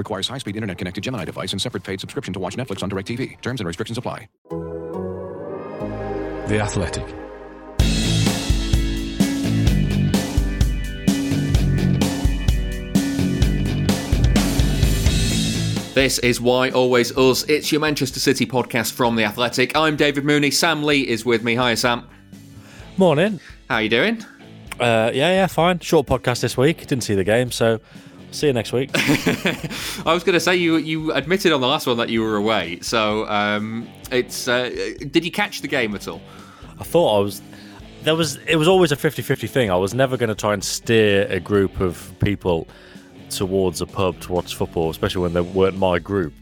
Requires high-speed internet-connected Gemini device and separate paid subscription to watch Netflix on DirecTV. Terms and restrictions apply. The Athletic. This is Why Always Us. It's your Manchester City podcast from The Athletic. I'm David Mooney. Sam Lee is with me. Hi, Sam. Morning. How you doing? Uh, yeah, yeah, fine. Short podcast this week. Didn't see the game, so see you next week. I was going to say you you admitted on the last one that you were away. So um, it's uh, did you catch the game at all? I thought I was. There was. It was always a 50-50 thing. I was never going to try and steer a group of people towards a pub to watch football, especially when they weren't my group.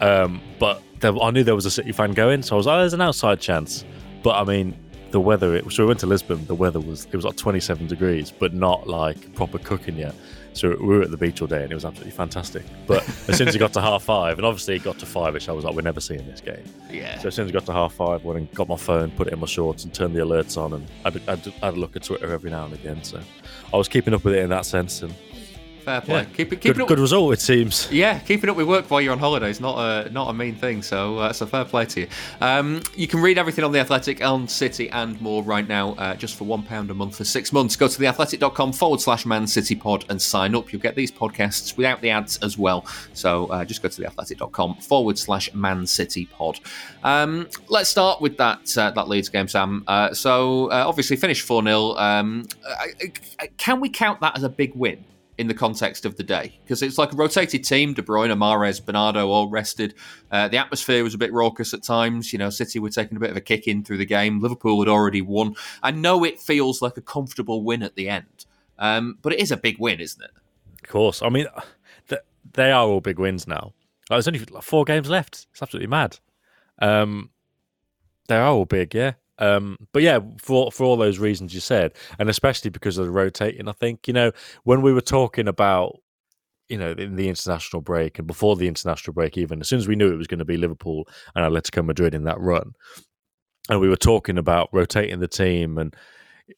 Um, but there, I knew there was a City fan going, so I was like, oh, "There's an outside chance." But I mean, the weather. It, so we went to Lisbon. The weather was it was like 27 degrees, but not like proper cooking yet. So we were at the beach all day, and it was absolutely fantastic. But as soon as it got to half five, and obviously it got to five-ish, I was like, "We're never seeing this game." Yeah. So as soon as it got to half five, I went and got my phone, put it in my shorts, and turned the alerts on, and I'd, I'd, I'd look at Twitter every now and again. So I was keeping up with it in that sense, and Fair play. yeah, Keep it, keep good, it up. good result it seems. Yeah, keeping up with work while you're on holiday is not a not a mean thing. So uh, so fair play to you. Um, you can read everything on the Athletic, on City, and more right now, uh, just for one pound a month for six months. Go to theathletic.com forward slash Man City Pod and sign up. You'll get these podcasts without the ads as well. So uh, just go to theathletic.com forward slash Man City Pod. Um, let's start with that uh, that Leeds game, Sam. Uh, so uh, obviously finished four 0 um, I- Can we count that as a big win? In the context of the day because it's like a rotated team. De Bruyne, Mahrez, Bernardo all rested. Uh, the atmosphere was a bit raucous at times. You know, City were taking a bit of a kick in through the game. Liverpool had already won. I know it feels like a comfortable win at the end, um, but it is a big win, isn't it? Of course. I mean, th- they are all big wins now. Like, there's only like four games left. It's absolutely mad. Um, they are all big, yeah. Um, but yeah, for for all those reasons you said, and especially because of the rotating, I think you know when we were talking about you know in the international break and before the international break, even as soon as we knew it was going to be Liverpool and Atletico Madrid in that run, and we were talking about rotating the team and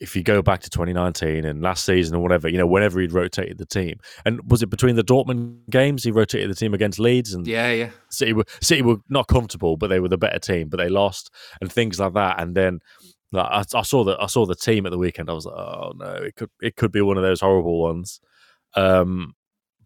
if you go back to 2019 and last season or whatever, you know, whenever he'd rotated the team, and was it between the Dortmund games he rotated the team against Leeds and Yeah, yeah. City were City were not comfortable, but they were the better team, but they lost and things like that. And then like, I, I saw the I saw the team at the weekend. I was like, oh no, it could it could be one of those horrible ones. Um,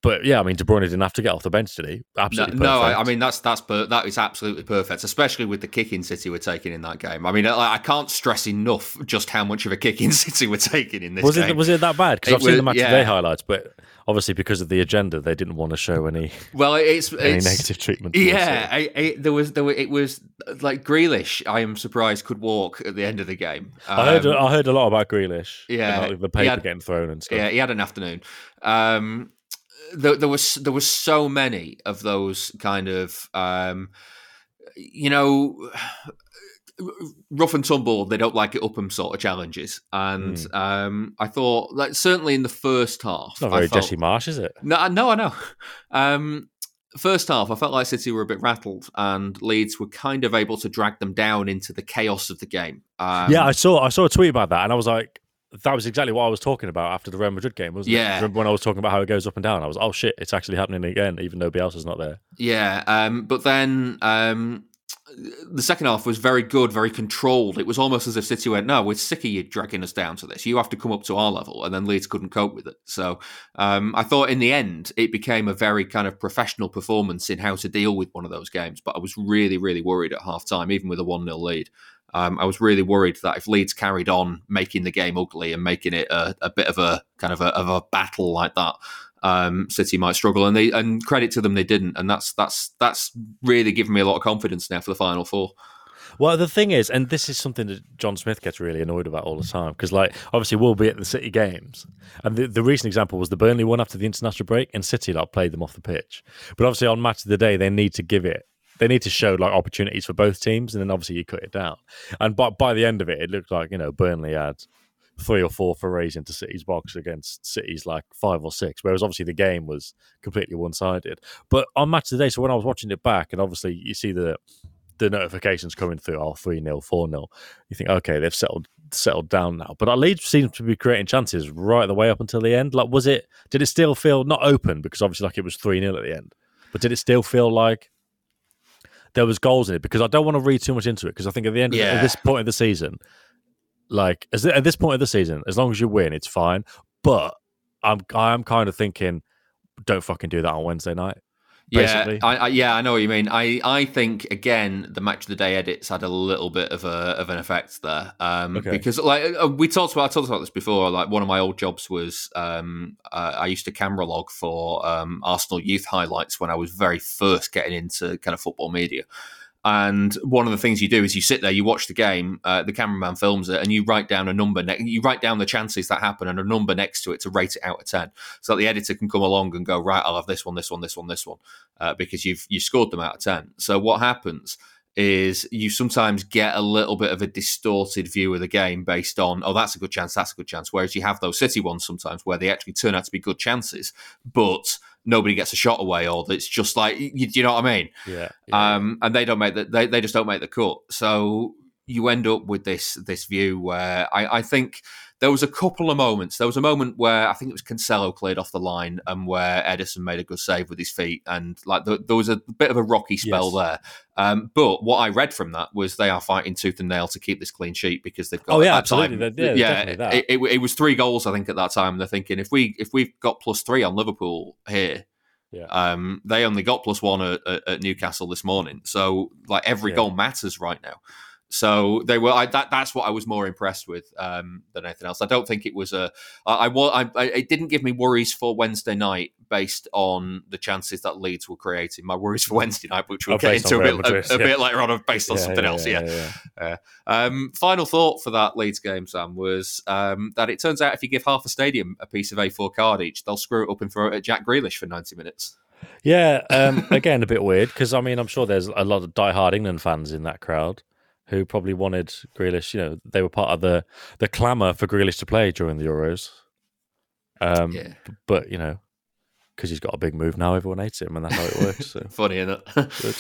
but yeah, I mean, De Bruyne didn't have to get off the bench today. No, Absolutely, no I, I mean that's that's per- that is absolutely perfect, especially with the kicking City we're taking in that game. I mean, I, I can't stress enough just how much of a kicking City we're taking in this was game. it was it that bad? Because I've seen the match yeah. today highlights, but obviously because of the agenda, they didn't want to show any well, it's, any it's negative treatment. Yeah, I, I, there was there were, it was like Grealish. I am surprised could walk at the end of the game. I heard Um, I heard a lot about Grealish. Yeah, and, like, the he paper had- getting thrown and stuff. Yeah, he had an afternoon. Um, there, there was there was so many of those kind of um, you know rough and tumble. They don't like it up 'em sort of challenges, and um, I thought like certainly in the first half, It's not very felt- Jesse Marsch, is it? No, I know, I know. Um, first half, I felt like City were a bit rattled, and Leeds were kind of able to drag them down into the chaos of the game. Um, yeah, I saw I saw a tweet about that, and I was like, that was exactly what I was talking about after the Real Madrid game, wasn't Yeah. it? Remember when I was talking about how it goes up and down? I was, oh shit, it's actually happening again, even though Bielsa's not there. Yeah, um, but then um, the second half was very good, very controlled. It was almost as if City went, "No, we're sick of you dragging us down to this. You have to come up to our level." And then Leeds couldn't cope with it. So um, I thought, in the end, it became a very kind of professional performance in how to deal with one of those games. But I was really, really worried at half time, even with a one 0 lead. Um, I was really worried that if Leeds carried on making the game ugly and making it a, a bit of a kind of a, of a battle like that, um, City might struggle. And they and credit to them, they didn't. And that's that's that's really given me a lot of confidence now for the final four. Well, the thing is, and this is something that John Smith gets really annoyed about all the time, because, like, obviously we'll be at the City games, and the, the recent example was the Burnley one after the international break, and City like played them off the pitch. But obviously on match of the day, they need to give it they need to show like opportunities for both teams, and then obviously you cut it down. And by by the end of it, it looked like you know Burnley had three or four forays into City's box against City's like five or six, whereas obviously the game was completely one sided. But on match today, so when I was watching it back, and obviously you see the the notifications coming through, oh, 3 0, 4 0, you think, okay, they've settled settled down now. But our Leeds seems to be creating chances right the way up until the end. Like, was it, did it still feel not open because obviously, like, it was 3 0 at the end, but did it still feel like there was goals in it? Because I don't want to read too much into it because I think at the end Yeah. of this point of the season, like, as, at this point of the season, as long as you win, it's fine. But I'm, I'm kind of thinking, don't fucking do that on Wednesday night. Basically. Yeah, I, I, yeah, I know what you mean. I, I think again the match of the day edits had a little bit of a of an effect there, um, Okay. because like uh, we talked about, I talked about this before. Like one of my old jobs was um, uh, I used to camera log for um, Arsenal youth highlights when I was very first getting into kind of football media. And one of the things you do is you sit there, you watch the game, uh, the cameraman films it, and you write down a number. Ne- you write down the chances that happen and a number next to it to rate it out of ten, so that the editor can come along and go, right, I'll have this one, this one, this one, this one, uh, because you've you scored them out of ten. So what happens is you sometimes get a little bit of a distorted view of the game based on, oh, that's a good chance, that's a good chance. Whereas you have those City ones sometimes where they actually turn out to be good chances, but nobody gets a shot away, or it's just like, you, you know what I mean? Yeah. um, and they don't make the they, they just don't make the cut. So you end up with this this view where I, I think there was a couple of moments. There was a moment where I think it was Cancelo cleared off the line and where Ederson made a good save with his feet, and like the, there was a bit of a rocky spell Yes. there. Um, but what I read from that was they are fighting tooth and nail to keep this clean sheet because they've got Oh, yeah, absolutely. time- yeah, that. it, it, it was three goals I think at that time. And they're thinking if we if we've got plus three on Liverpool here, Yeah. um, they only got plus one at, at, at Newcastle this morning. So like every Yeah. goal matters right now. So they were. I, that, that's what I was more impressed with um, than anything else. I don't think it was a. I, I, I, it didn't give me worries for Wednesday night based on the chances that Leeds were creating. My worries for Wednesday night, which we'll Oh, get into a bit, Madrid, a yeah. bit later on, based on Yeah, something yeah, else. yeah, Yeah. yeah. Um, final thought for that Leeds game, Sam, was um, that it turns out if you give half a stadium a piece of A4 card each, they'll screw it up and throw it at Jack Grealish for 90 minutes. Yeah, um, again, a bit weird because I mean, I'm sure there's a lot of die-hard England fans in that crowd who probably wanted Grealish. You know, they were part of the the clamour for Grealish to play during the Euros. Um, Yeah. but you know, because he's got a big move now, everyone hates him, and that's how it works. So Funny, isn't it?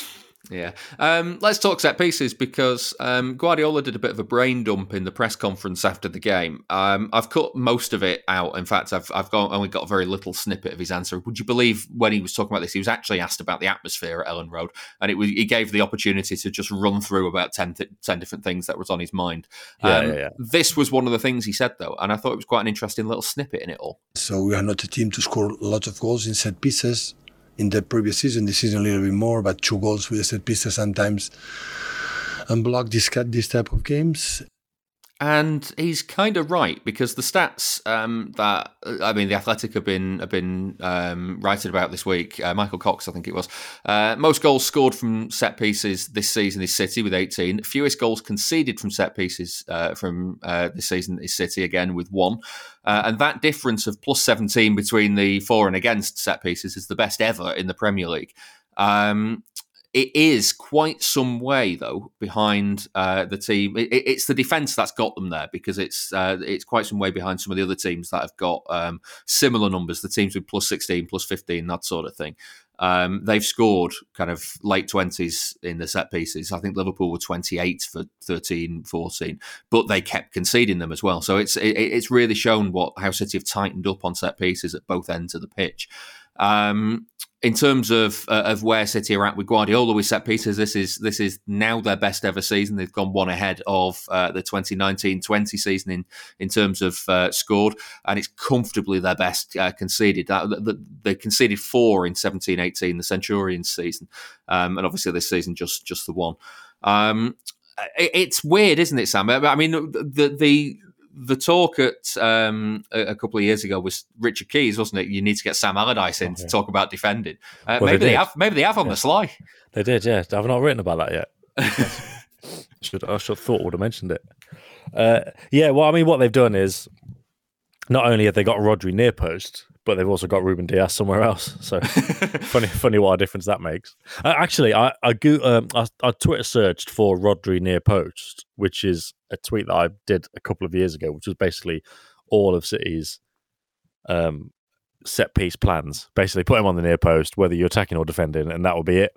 Good. Yeah. Um, let's talk set pieces because um, Guardiola did a bit of a brain dump in the press conference after the game. Um, I've cut most of it out. In fact, I've I've got, only got a very little snippet of his answer. Would you believe when he was talking about this, he was actually asked about the atmosphere at Elland Road, and it was he gave the opportunity to just run through about 10, th- 10 different things that was on his mind. Yeah, Um, yeah, yeah. This was one of the things he said though, and I thought it was quite an interesting little snippet in it all. So we are not a team to score lots of goals in set pieces. In the previous season, this season a little bit more, but two goals with set pieces sometimes unblock this this type of games. And he's kind of right because the stats um, that I mean, the Athletic have been have been um, writing about this week. Uh, Michael Cox, I think it was, uh, most goals scored from set pieces this season is City with 18. Fewest goals conceded from set pieces uh, from uh, this season is City again with one. Uh, and that difference of plus 17 between the for and against set pieces is the best ever in the Premier League. Um, it is quite some way though behind uh, the team. It, it's the defense that's got them there because it's uh, it's quite some way behind some of the other teams that have got um, similar numbers. The teams with plus sixteen, plus fifteen, that sort of thing. Um, they've scored kind of late 20s in the set pieces. I think Liverpool were 28 for 13, 14, but they kept conceding them as well. So it's it, it's really shown what how City have tightened up on set pieces at both ends of the pitch. Um, in terms of uh, of where City are at with Guardiola with set pieces, this is this is now their best ever season. They've gone one ahead of uh, the 2019-20 season in in terms of uh, scored, and it's comfortably their best uh, conceded. That- they conceded four in 17-18, the Centurions season, um, and obviously this season just just the one. Um, it- it's weird, isn't it, Sam? I mean, the the the talk at um, a, a couple of years ago was Richard Keys, wasn't it? You need to get Sam Allardyce in to talk about defending. Uh, Well, maybe they, did. have. Maybe they have on the sly. They did, yeah. I've not written about that yet. should I should have thought would have mentioned it. Uh, yeah, well, I mean, what they've done is not only have they got Rodri near post, but they've also got Ruben Dias somewhere else. So funny, funny what a difference that makes. Uh, actually, I I, go, um, I I Twitter searched for Rodri near post, which is a tweet that I did a couple of years ago, which was basically all of City's um, set piece plans. Basically, put him on the near post, whether you're attacking or defending, and that will be it.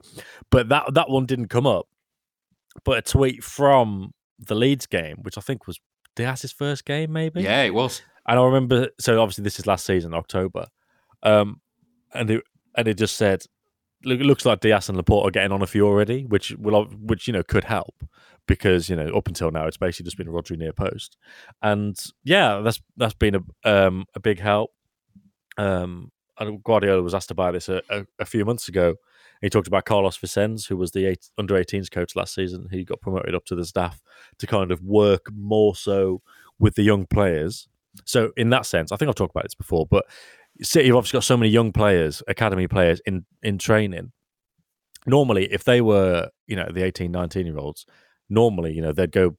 But that that one didn't come up. But a tweet from the Leeds game, which I think was Dias's first game, maybe. Yeah, it was. And I remember, so obviously this is last season, October, um, and it and it just said, "Look, it looks like Dias and Laporte are getting on a few already, which will, which you know could help because you know up until now it's basically just been Rodri near post, and yeah, that's that's been a um, a big help. Um, and Guardiola was asked about this a, a, a few months ago. He talked about Carlos Vicens, who was the eight, under 18s coach last season. He got promoted up to the staff to kind of work more so with the young players. So, in that sense, I think I've talked about this before, but City have obviously got so many young players, academy players in, in training. Normally, if they were, you know, the 18, 19 year olds, normally, you know, they'd go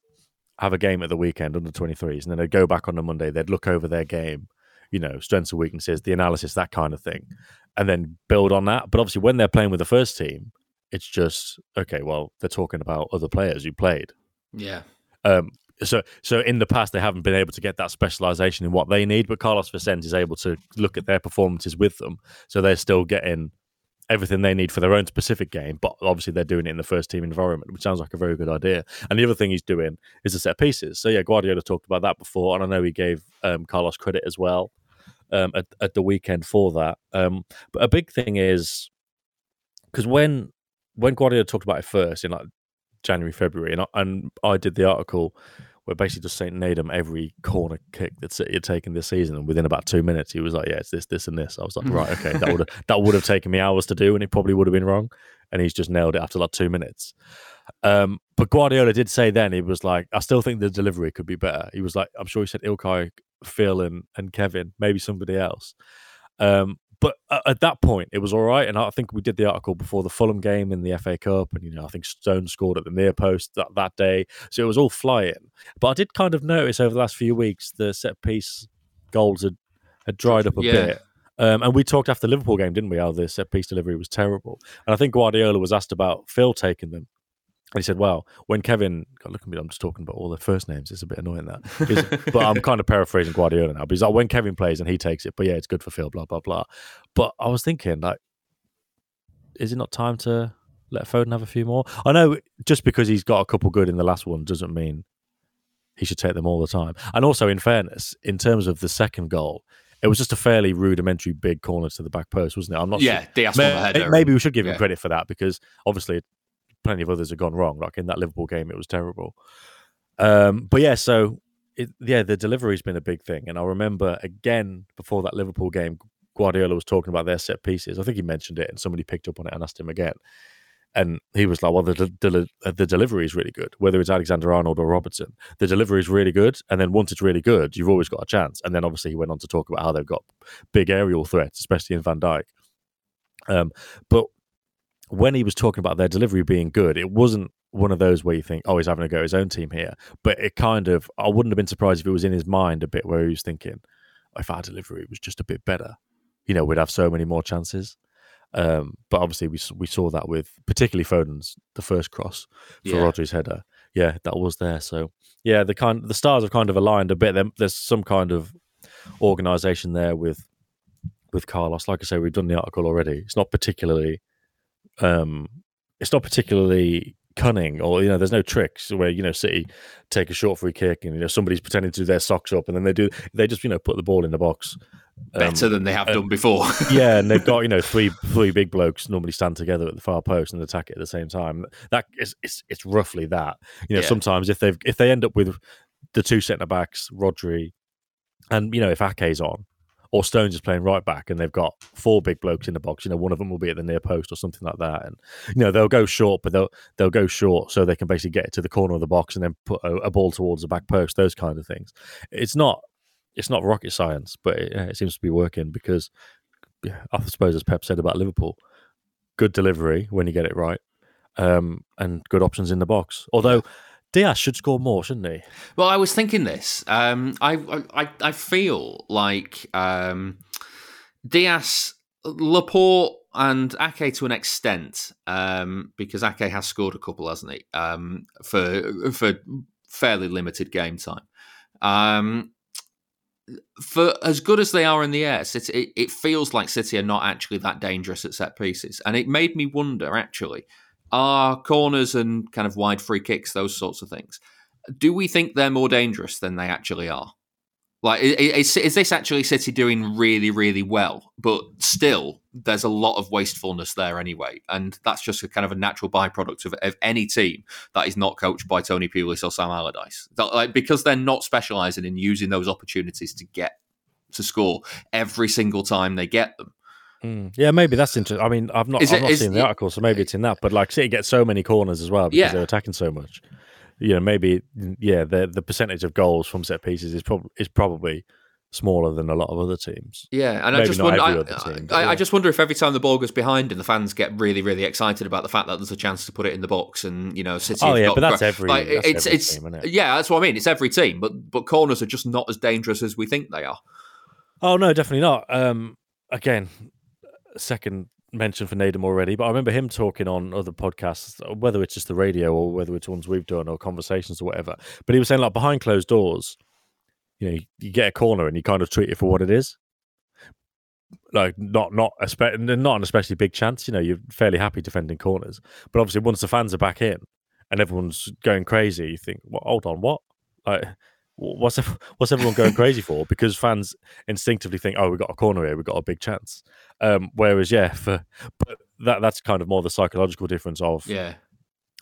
have a game at the weekend under 23s and then they'd go back on the Monday, they'd look over their game you know, strengths and weaknesses, the analysis, that kind of thing, and then build on that. But obviously, when they're playing with the first team, it's just okay. Well, they're talking about other players who played. Yeah. Um. So, so in the past, they haven't been able to get that specialization in what they need, but Carlos Vicens is able to look at their performances with them, so they're still getting everything they need for their own specific game, but obviously they're doing it in the first team environment, which sounds like a very good idea. And the other thing he's doing is the set pieces. So yeah, Guardiola talked about that before, and I know he gave um, Carlos credit as well um, at, at the weekend for that. Um, but a big thing is because when when Guardiola talked about it first in like January, February, and I, and I did the article where basically just Saint Nadum every corner kick that City had taken this season, and within about two minutes he was like, "Yeah, it's this, this, and this." I was like, "Right, okay, that would that would have taken me hours to do, and it probably would have been wrong." And he's just nailed it after like two minutes. Um, but Guardiola did say then he was like, "I still think the delivery could be better." He was like, "I'm sure he said Ilkay Phil and, and Kevin, maybe somebody else. Um, but at that point, it was all right. And I think we did the article before the Fulham game in the FA Cup, and you know, I think Stone scored at the near post that, that day, so it was all flying. But I did kind of notice over the last few weeks the set piece goals had, had dried up a Yeah. bit. Um, and we talked after the Liverpool game, didn't we? How the set piece delivery was terrible. And I think Guardiola was asked about Phil taking them. And he said, "Well, when Kevin, God, look at me, I'm just talking about all their first names. It's a bit annoying that, He's- but I'm kind of paraphrasing Guardiola now. But he's like, when Kevin plays and he takes it, but yeah, it's good for Phil, blah blah blah. But I was thinking, like, is it not time to let Foden have a few more? I know just because he's got a couple good in the last one doesn't mean he should take them all the time. And also, in fairness, in terms of the second goal, it was just a fairly rudimentary big corner to the back post, wasn't it? I'm not Yeah, sure. Dias May- on the header. Maybe we should give Yeah. him credit for that because obviously plenty of others have gone wrong. Like in that Liverpool game, it was terrible. Um, but yeah, so it, yeah, the delivery's been a big thing. And I remember again before that Liverpool game, Guardiola was talking about their set pieces. I think he mentioned it, and somebody picked up on it and asked him again. And he was like, "Well, the the, the delivery is really good. Whether it's Alexander Arnold or Robertson, the delivery is really good. And then once it's really good, you've always got a chance. And then obviously he went on to talk about how they've got big aerial threats, especially in Van Dijk. Um, but when he was talking about their delivery being good, it wasn't one of those where you think, "Oh, he's having a go at his own team here." But it kind of, I wouldn't have been surprised if it was in his mind a bit where he was thinking, "If our delivery was just a bit better, you know, we'd have so many more chances." Um, but obviously, we we saw that with particularly Foden's the first cross for Yeah. Rodri's header. Yeah, that was there. So yeah, the kind the stars have kind of aligned a bit. There, there's some kind of organisation there with with Carlos. Like I say, we've done the article already. It's not particularly um, it's not particularly cunning or you know there's no tricks where you know city take a short free kick and you know somebody's pretending to do their socks up and then they do they just you know put the ball in the box Um, Better than they have uh, done before. yeah, and they've got you know three three big blokes normally stand together at the far post and attack it at the same time. That is it's it's roughly that. You know, Yeah. sometimes if they've if they end up with the two centre backs, Rodri, and you know if Ake's on or Stones is playing right back and they've got four big blokes in the box, you know, one of them will be at the near post or something like that, and you know they'll go short, but they'll they'll go short so they can basically get it to the corner of the box and then put a, a ball towards the back post. Those kind of things. It's not it's not rocket science, but it, it seems to be working because yeah, I suppose as Pep said about Liverpool, good delivery when you get it right, um, and good options in the box. Although Dias should score more, shouldn't he? Well, I was thinking this. Um, I, I I feel like um, Dias, Laporte, and Ake to an extent, um, because Ake has scored a couple, hasn't he? Um, for for fairly limited game time. Um, for as good as they are in the air, City, it, it feels like City are not actually that dangerous at set pieces, and it made me wonder. Actually, are corners and kind of wide free kicks, those sorts of things, do we think they're more dangerous than they actually are? Like, is, is this actually City doing really, really well? But still, there's a lot of wastefulness there anyway, and that's just a kind of a natural byproduct of, of any team that is not coached by Tony Pulis or Sam Allardyce. That, like, because they're not specialising in using those opportunities to get to score every single time they get them. Mm. Yeah, maybe that's interesting. I mean, I've not, Is I've it- not seen the it- article, so maybe it's in that. But like, City get so many corners as well because Yeah. they're attacking so much. You know, maybe yeah, the the percentage of goals from set pieces is probably is probably smaller than a lot of other teams. Yeah, and I just wonder. I, team, I, yeah. I just wonder if every time the ball goes behind and the fans get really, really excited about the fact that there's a chance to put it in the box, and you know, City. Oh, yeah, got but that's every- Like, that's it's every it's team, isn't it? yeah, that's what I mean. It's every team, but but corners are just not as dangerous as we think they are. Oh no, definitely not. Um, again, second mention for Nadem already, but I remember him talking on other podcasts, whether it's just the radio or whether it's ones we've done or conversations or whatever. But he was saying like behind closed doors, you know, you, you get a corner and you kind of treat it for what it is. Like not not spe- not an especially big chance. You know, you're fairly happy defending corners, but obviously once the fans are back in and everyone's going crazy, you think, well, hold on, what? Like, what's what's everyone going crazy for? Because fans instinctively think, oh, we got a corner here, we got a big chance. Um, whereas, yeah, for but that that's kind of more the psychological difference of Yeah,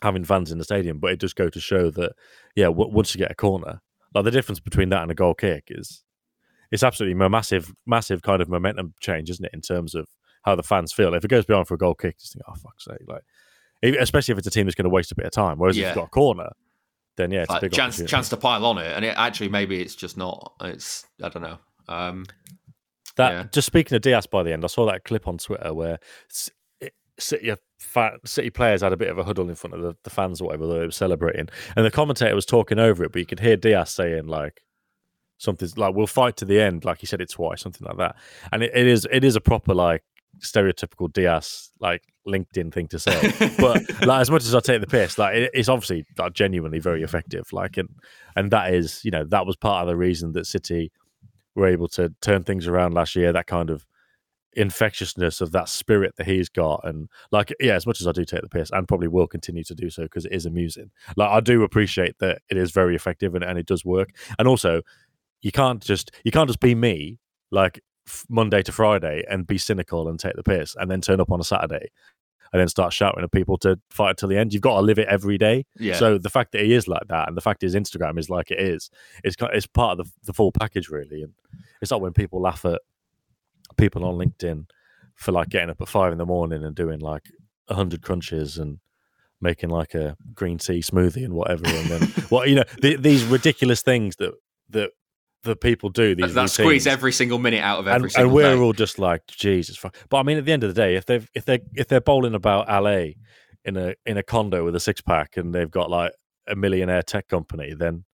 having fans in the stadium. But it does go to show that, yeah, w- once you get a corner, like the difference between that and a goal kick is it's absolutely a massive, massive kind of momentum change, isn't it, in terms of how the fans feel. If it goes beyond for a goal kick, just think, oh fuck's sake, like. Especially if it's a team that's going to waste a bit of time. Whereas if you've got a corner, then yeah, it's a like, big chance chance to pile on it, and it actually maybe it's just not. It's I don't know. Um, That Yeah. just speaking of Dias by the end, I saw that clip on Twitter where City City players had a bit of a huddle in front of the, the fans or whatever they were celebrating, and the commentator was talking over it, but you could hear Dias saying like something like "We'll fight to the end," like he said it twice, something like that, and it, it is it is a proper like stereotypical Dias like LinkedIn thing to say, but like as much as I take the piss, like it, it's obviously like genuinely very effective, like and and that is you know that was part of the reason that City were able to turn things around last year. That kind of infectiousness of that spirit that he's got, and like yeah, as much as I do take the piss, and probably will continue to do so because it is amusing. Like I do appreciate that it is very effective and, and it does work, and also you can't just you can't just be me like Monday to Friday and be cynical and take the piss, and then turn up on a Saturday. And then start shouting at people to fight till the end. You've got to live it every day. yeah, So the fact that he is like that, and the fact his Instagram is like it is, it's it's part of the, the full package, really. And it's like when people laugh at people on LinkedIn for like getting up at five in the morning and doing like a hundred crunches and making like a green tea smoothie and whatever, and then what you know th- these ridiculous things that that the people do. These that squeeze every single minute out of every and, and we're day. all just like Jesus. Fuck. But I mean, at the end of the day, if they if they if they're bowling about LA in a in a condo with a six pack and they've got like a millionaire tech company, then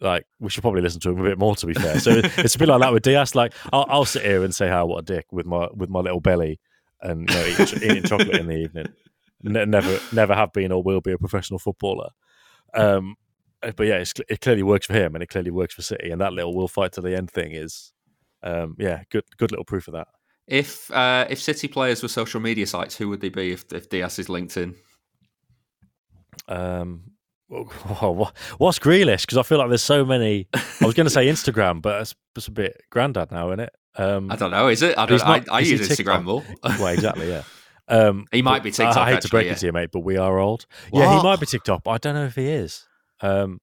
like we should probably listen to him a bit more. To be fair, so it's a bit like that with Dias. Like I'll, I'll sit here and say how what a dick with my with my little belly and you know, eating, eating chocolate in the evening. Ne- never never have been or will be a professional footballer. Um, but yeah, it's, it clearly works for him, and it clearly works for City. And that little "we'll fight to the end" thing is, um, yeah, good good little proof of that. If uh, if City players were social media sites, who would they be if if Dias is LinkedIn? Um, oh, what's Grealish? Because I feel like there's so many. I was going to say Instagram, but it's, it's a bit granddad now, isn't it? Um, I don't know. Is it? I don't. not- I, I use Instagram more. well, exactly, yeah. Um, He might be TikTok, I, hate to break yeah. it to you, mate, but we are old. Yeah, he might be TikTok, but I don't know if he is. Um,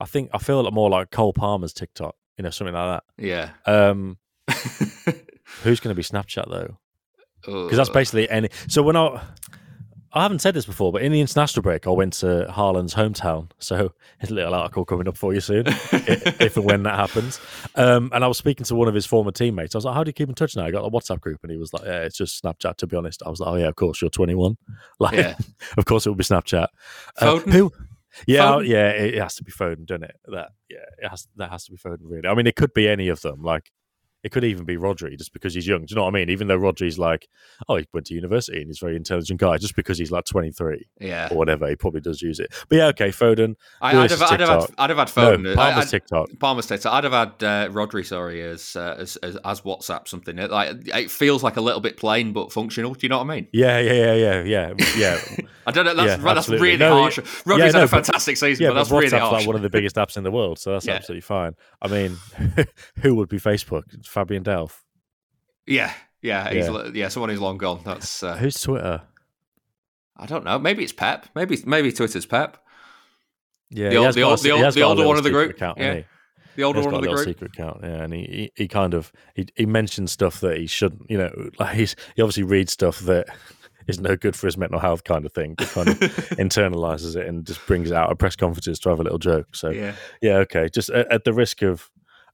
I think I feel like more like Cole Palmer's TikTok, you know, something like that. yeah. Um, who's going to be Snapchat though? because that's basically any. So when I, I haven't said this before, but in the international break, I went to Haaland's hometown. So there's a little article coming up for you soon, if and when that happens. Um, and I was speaking to one of his former teammates. I was like, "How do you keep in touch now?" I got a WhatsApp group, and he was like, "Yeah, it's just Snapchat." To be honest, I was like, "Oh yeah, of course, you're 21. Like, Yeah. of course, it would be Snapchat." Uh, who? Yeah, Foden? yeah, it, it has to be Foden, doesn't it? That yeah, it has that has to be Foden. Really, I mean, it could be any of them. Like, it could even be Rodri just because he's young. Do you know what I mean? Even though Rodri's like, oh, he went to university and he's a very intelligent guy, just because he's like 23 Yeah. or whatever, he probably does use it. But yeah, okay, Foden. I, I'd, have, I'd, have had, I'd have had No, Foden. Palmer's I'd, TikTok. Palmer's TikTok. I'd have had uh, Rodri, sorry, as, uh, as, as as WhatsApp something. It, like it feels like a little bit plain but functional. Do you know what I mean? Yeah, yeah, yeah, yeah, yeah, yeah. I don't know. That's, Yeah, that's really No, harsh. Rodri's yeah, had no, a but- fantastic season, yeah, but that's but really harsh. like one of the biggest apps in the world, so that's Yeah. absolutely fine. I mean, who would be Facebook? Fabian Delph. yeah, yeah, he's Yeah. someone who's long gone. That's uh, Who's Twitter? I don't know. Maybe it's Pep. Maybe maybe Twitter's Pep. Yeah, The he old- the got a the old- the older one of the group, account, yeah. The older one of the group. secret account, yeah, and he, he, he kind of he, he mentions stuff that he shouldn't, you know, like he's he obviously reads stuff that is no good for his mental health, kind of thing. But kind of internalizes it and just brings it out at press conferences to have a little joke. So Yeah. yeah, okay. Just at, at the risk of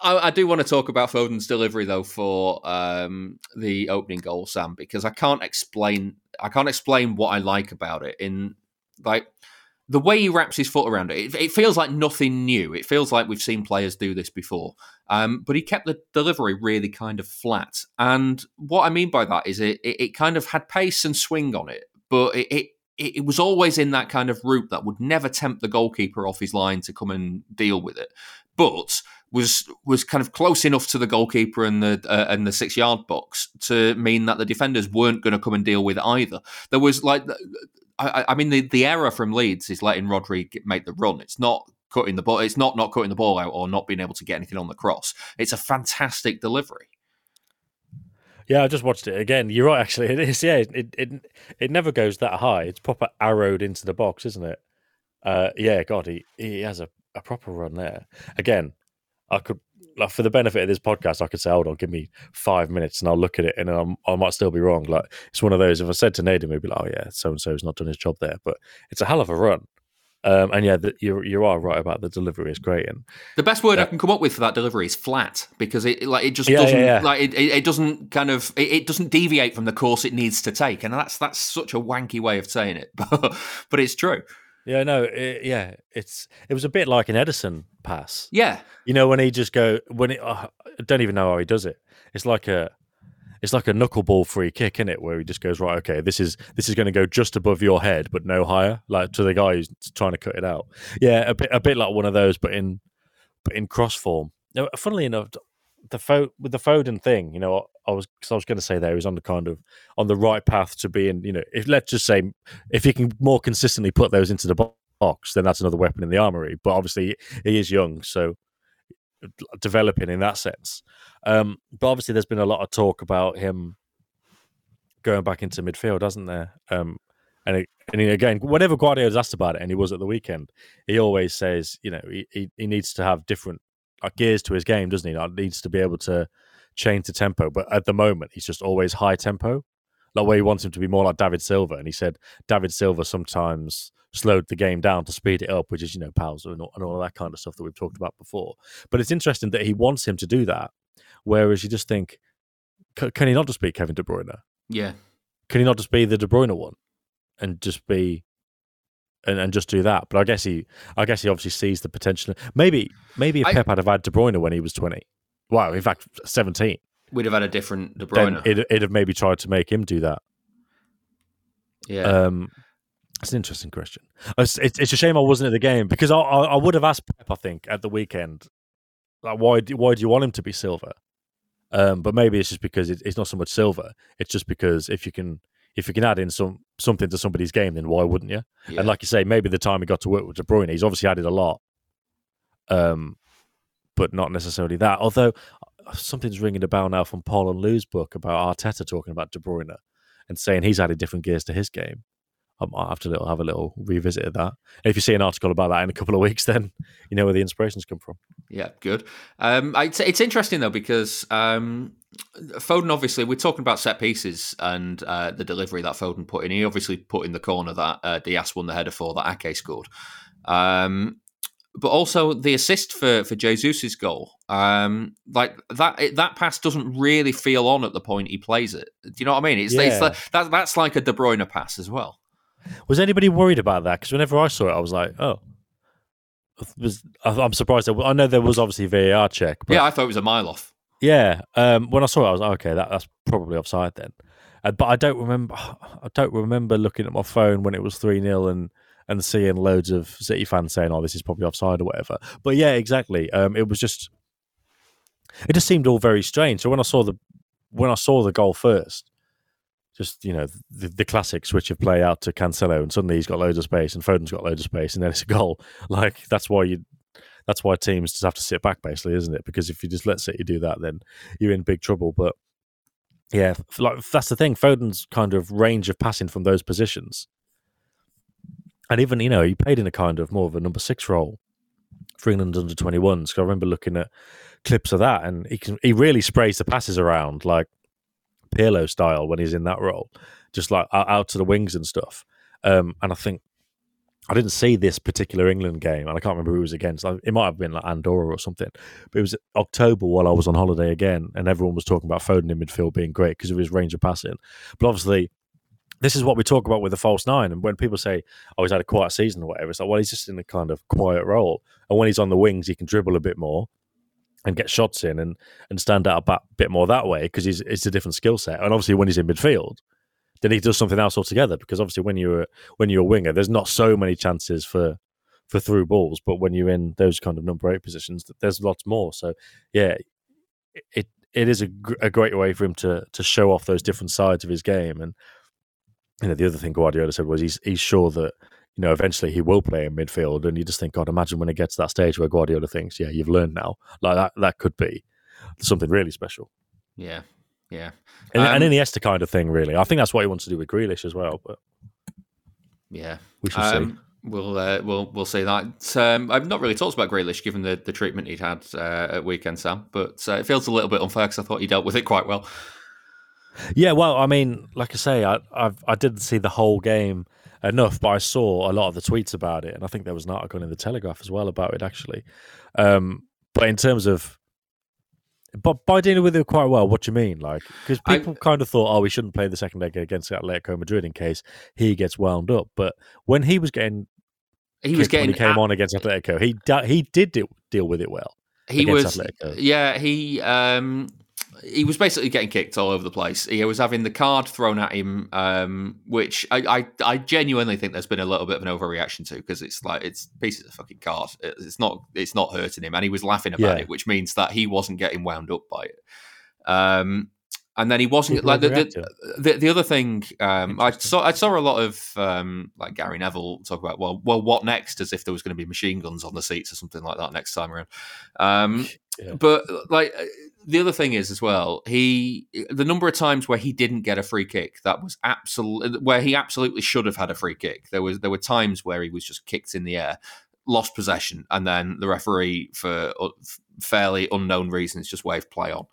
I, I do want to talk about Foden's delivery though for um, the opening goal, Sam, because I can't explain. I can't explain what I like about it. In like the way he wraps his foot around it, it, it feels like nothing new. It feels like we've seen players do this before. Um, but he kept the delivery really kind of flat. And what I mean by that is it it, it kind of had pace and swing on it, but it, it it it was always in that kind of route that would never tempt the goalkeeper off his line to come and deal with it, but was was kind of close enough to the goalkeeper and the uh, and the six yard box to mean that the defenders weren't going to come and deal with either. There was like, I, I mean, the the error from Leeds is letting Rodri make the run. It's not cutting the ball. It's not not cutting the ball out or not being able to get anything on the cross. It's a fantastic delivery. Yeah, I just watched it again. You're right, actually. It is. Yeah, it it it never goes that high. It's proper arrowed into the box, isn't it? Uh, yeah, God, he he has a, a proper run there. Again, I could like for the benefit of this podcast, I could say, hold on, give me five minutes, and I'll look at it, and I'm, I might still be wrong. Like it's one of those. If I said to Nadim, he'd be like, oh yeah, so and so's not done his job there, but it's a hell of a run. Um, and yeah, the, you you are right about the delivery is great, and The best word I can come up with for that delivery is flat because it like it just Yeah, yeah, doesn't yeah. like it, it, it doesn't kind of it, it doesn't deviate from the course it needs to take, and that's that's such a wanky way of saying it, but but it's true. Yeah, no, it, yeah, it's it was a bit like an Ederson pass. Yeah, You know when he just go when it, uh, I don't even know how he does it. It's like a it's like a knuckleball free kick, in it, where he just goes right. Okay, this is this is going to go just above your head, but no higher, like to the guy who's trying to cut it out. Yeah, a bit a bit like one of those, but in but in cross form. Now, funnily enough, the Fo- with the Foden thing, you know, I was I was going to say there he's on the kind of on the right path to being, you know, if let's just say if he can more consistently put those into the box, then that's another weapon in the armory. But obviously, he is young, so developing in that sense. Um, but obviously, there's been a lot of talk about him going back into midfield, hasn't there? Um, and it, and again, whenever Guardiola's asked about it, and he was at the weekend, he always says, you know, he, he, he needs to have different like gears to his game, doesn't he? Like, needs to be able to change the tempo. But at the moment, he's just always high tempo. Like where he wants him to be more like David Silva, and he said David Silva sometimes slowed the game down to speed it up, which is you know pals and all, and all that kind of stuff that we've talked about before. But it's interesting that he wants him to do that, whereas you just think, can he not just be Kevin De Bruyne? yeah. Can he not just be the De Bruyne one, and just be, and, and just do that? But I guess he, I guess he obviously sees the potential. Maybe, maybe if I- Pep had have had De Bruyne when he was twenty, wow, in fact seventeen, We'd have had a different De Bruyne. it'd, it'd have maybe tried to make him do that. yeah, Um, That's an interesting question. It's, it's, it's a shame I wasn't at the game because I, I, I would have asked Pep. I think at the weekend, like why do, why do you want him to be Silva? Um, but maybe it's just because it, it's not so much Silva. It's just because if you can if you can add in some something to somebody's game, then why wouldn't you? Yeah. And like you say, maybe the time he got to work with De Bruyne, he's obviously added a lot. Um, but not necessarily that. Although uh, something's ringing a bell now from Pol and Lu's book about Arteta talking about De Bruyne and saying he's added different gears to his game. I might have to little, have a little revisit of that. And if you see an article about that in a couple of weeks, then you know where the inspirations come from. Yeah, good. Um, it's, it's interesting though because um, Foden obviously we're talking about set pieces and uh, the delivery that Foden put in. He obviously put in the corner that uh, Dias won the header for that Ake scored. Um, but also the assist for for Jesus's goal, um, like that that pass doesn't really feel on at the point he plays it. Do you know what I mean? It's, it's like, that, that's like a De Bruyne pass as well. Was anybody worried about that? Because whenever I saw it, I was like, oh. Was, I'm surprised. That, I know there was obviously VAR check, but yeah, I thought it was a mile off. Yeah, um, when I saw it, I was like, okay, that, that's probably offside then. Uh, but I don't remember. I don't remember looking at my phone when it was three 0 and and seeing loads of City fans saying, "Oh, this is probably offside" or whatever. But yeah, exactly. Um, it was just. It just seemed all very strange. So when I saw the when I saw the goal first, just you know the, the classic switch of play out to Cancelo, and suddenly he's got loads of space, and Foden's got loads of space, and then it's a goal. Like that's why you that's why teams just have to sit back, basically, isn't it? Because if you just let City do that, then you're in big trouble. But yeah, like that's the thing. Foden's kind of range of passing from those positions, and even you know he played in a kind of more of a number six role for England under twenty ones. Because I remember looking at clips of that, and he can he really sprays the passes around like Pirlo style when he's in that role, just like out, to the wings and stuff. Um, and I think I didn't see this particular England game, and I can't remember who it was against. It might have been like Andorra or something. But it was October while I was on holiday again, and everyone was talking about Foden in midfield being great because of his range of passing. But obviously, this is what we talk about with the false nine. And when people say, "Oh, he's had a quiet season" or whatever, it's like, well, he's just in a kind of quiet role. And when he's on the wings, he can dribble a bit more and get shots in and and stand out a bit- more that way because he's it's a different skill set. And obviously, when he's in midfield, then he does something else altogether. Because obviously, when you're when you're a winger, there's not so many chances for for through balls, but when you're in those kind of number eight positions, there's lots more. So yeah, it it is a, gr- a great way for him to to show off those different sides of his game. And you know, the other thing Guardiola said was he's he's sure that you know eventually he will play in midfield. And you just think, God, imagine when it gets to that stage where Guardiola thinks, yeah, you've learned now. Like that that could be something really special. Yeah, yeah. And, Um, an Iniesta kind of thing, really. I think that's what he wants to do with Grealish as well. But Yeah, We shall see. um, We'll uh, we'll we'll see that. Um, I've not really talked about Grealish given the, the treatment he'd had uh, at weekend, Sam. But uh, it feels a little bit unfair because I thought he dealt with it quite well. Yeah, well, I mean, like I say, I I've, I didn't see the whole game enough, but I saw a lot of the tweets about it, and I think there was an article in the Telegraph as well about it, actually. Um, but in terms of, but by dealing with it quite well, what do you mean? Like, because I- people kind of thought, oh, we shouldn't play the second leg against Atletico Madrid in case he gets wound up. But when he was getting, He was getting he came a- on against Atletico, he he did deal, deal with it well. he was Atletico. yeah he um he was basically getting kicked all over the place. He was having the card thrown at him um which i i, I genuinely think there's been a little bit of an overreaction to because it's like it's pieces of fucking card. It's not it's not hurting him. And he was laughing about Yeah. it which means that he wasn't getting wound up by it. Um and then he wasn't People like the, the, the the other thing um, I saw I saw a lot of um, like Gary Neville talk about well well what next? As if there was going to be machine guns on the seats or something like that next time around. Um, Yeah. But like the other thing is as well he the number of times where he didn't get a free kick that was absolutely where he absolutely should have had a free kick. There was there were times where he was just kicked in the air, lost possession, and then the referee for fairly unknown reasons just waved play on.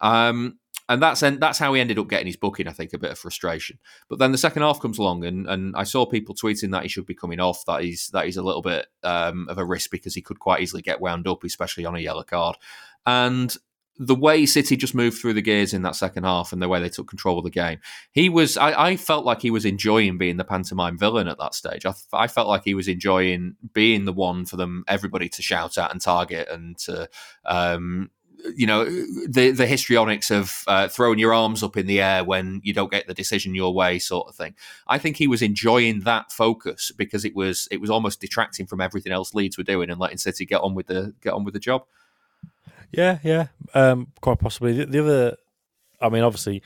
Um, and that's and that's how he ended up getting his booking. I think a bit of frustration. But then the second half comes along, and, and I saw people tweeting that he should be coming off. That he's that he's a little bit um, of a risk because he could quite easily get wound up, especially on a yellow card. And the way City just moved through the gears in that second half, and the way they took control of the game, he was. I, I felt like he was enjoying being the pantomime villain at that stage. I, I felt like he was enjoying being the one for them, everybody to shout at and target and to. Um, you know the the histrionics of uh, throwing your arms up in the air when you don't get the decision your way, sort of thing. I think he was enjoying that focus because it was it was almost detracting from everything else Leeds were doing and letting City get on with the get on with the job. Yeah, yeah, um, quite possibly. The, the other, I mean, obviously,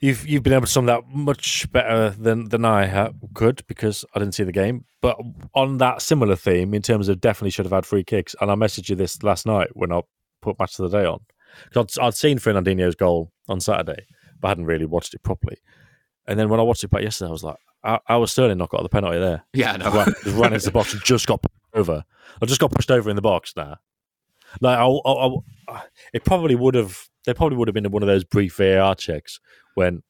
you've you've been able to sum that much better than than I ha- could because I didn't see the game. But on that similar theme, in terms of definitely should have had free kicks, and I messaged you this last night when I put match of the day on. I'd, I'd seen Fernandinho's goal on Saturday, but I hadn't really watched it properly. And then when I watched it back yesterday, I was like, I, I was Sterling not got the penalty there. Yeah, no. Ran, just ran into the box and just got pushed over. I just got pushed over in the box now. Like, I, I, I, it probably would have. They probably would have been one of those brief VAR checks when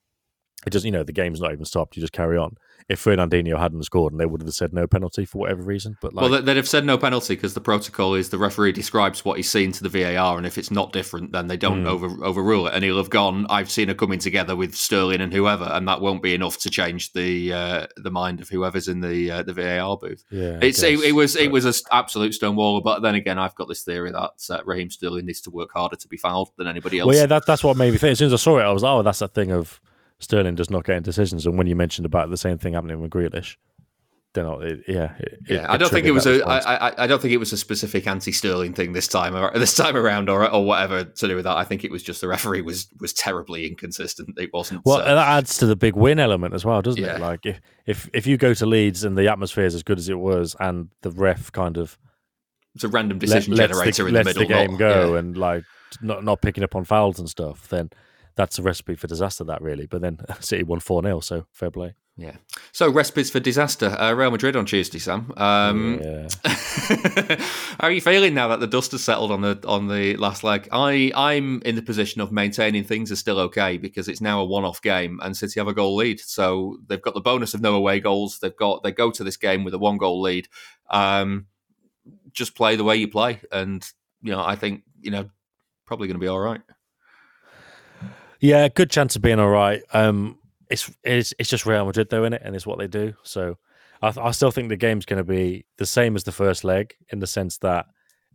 it does. You know, the game's not even stopped. You just carry on if Fernandinho hadn't scored and they would have said no penalty for whatever reason. But like, well, they'd have said no penalty because the protocol is the referee describes what he's seen to the VAR, and if it's not different, then they don't mm. over, overrule it. And he'll have gone. I've seen it coming together with Sterling and whoever, and that won't be enough to change the uh, the mind of whoever's in the uh, the VAR booth. Yeah, it's guess, it, it, was but... it was an absolute stonewaller. But then again, I've got this theory that uh, Raheem Sterling needs to work harder to be fouled than anybody else. Well, yeah, that, that's what made me think. As soon as I saw it, I was like, oh, that's that thing of Sterling does not get decisions. And when you mentioned about the same thing happening with Grealish, then yeah, it, yeah. It, I don't think it was a. I, I, I don't think it was a specific anti-Sterling thing this time or this time around or or whatever to do with that. I think it was just the referee was was terribly inconsistent. It wasn't. Well, uh, that adds to the big win element as well, doesn't yeah. it? Like if, if if you go to Leeds and the atmosphere is as good as it was, and the ref kind of it's a random decision let, generator the, in the middle, the game not, go yeah. and like not not picking up on fouls and stuff, then that's a recipe for disaster. That really, but then City won four 0 so fair play. Yeah. So recipes for disaster. Uh, Real Madrid on Tuesday, Sam. Um, yeah. how are you feeling now that the dust has settled on the on the last leg? I I'm in the position of maintaining things are still okay because it's now a one off game and City have a goal lead, so they've got the bonus of no away goals. They've got they go to this game with a one goal lead. Um, just play the way you play, and you know I think you know probably going to be all right. Yeah, good chance of being all right. Um, it's it's it's just Real Madrid though, in it, and it's what they do. So I, I still think the game's going to be the same as the first leg in the sense that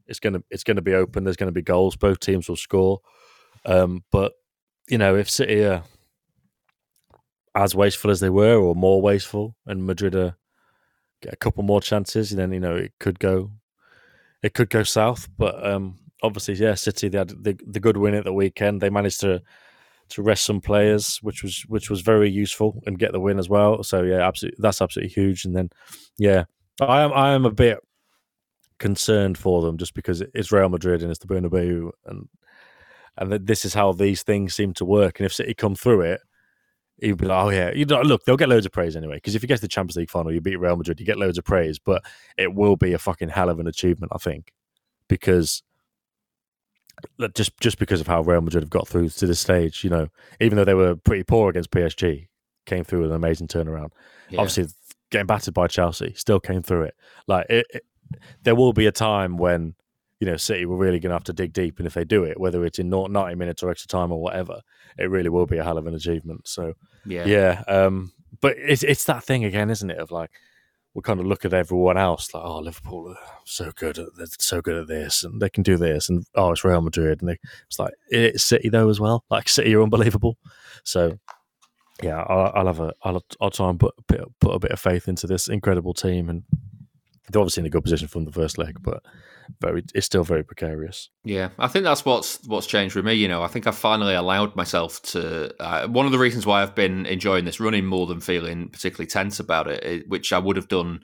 it's going to it's to be open. There's going to be goals. Both teams will score. Um, but you know, if City are as wasteful as they were, or more wasteful, and Madrid are get a couple more chances, then you know it could go it could go south. But um, obviously, yeah, City they had the, the good win at the weekend. They managed to to rest some players, which was which was very useful and get the win as well. So yeah, absolutely, that's absolutely huge. And then yeah, I am I am a bit concerned for them just because it's Real Madrid and it's the Bernabeu and and this is how these things seem to work. And if City come through it, you'd be like, oh yeah, you know, look, they'll get loads of praise anyway. Because if you get to the Champions League final, you beat Real Madrid, you get loads of praise, but it will be a fucking hell of an achievement, I think, because just just because of how Real Madrid have got through to this stage, you know, even though they were pretty poor against PSG, came through with an amazing turnaround. Yeah. Obviously, getting battered by Chelsea, still came through it. Like it, it, there will be a time when you know City were really going to have to dig deep, and if they do it, whether it's in ninety minutes or extra time or whatever, it really will be a hell of an achievement. So yeah, yeah. Um, but it's it's that thing again, isn't it? Of like we kind of look at everyone else like, oh, Liverpool are so good at they're so good at this, and they can do this, and oh, it's Real Madrid, and they, it's like it's City though as well. Like City are unbelievable. So yeah, I'll, I'll have a I'll I'll try and put put a bit of faith into this incredible team, and they're obviously in a good position from the first leg, but very it's still very precarious. Yeah, I think that's what's what's changed with me. You know, I think I finally allowed myself to. Uh, one of the reasons why I've been enjoying this running more than feeling particularly tense about it, which I would have done.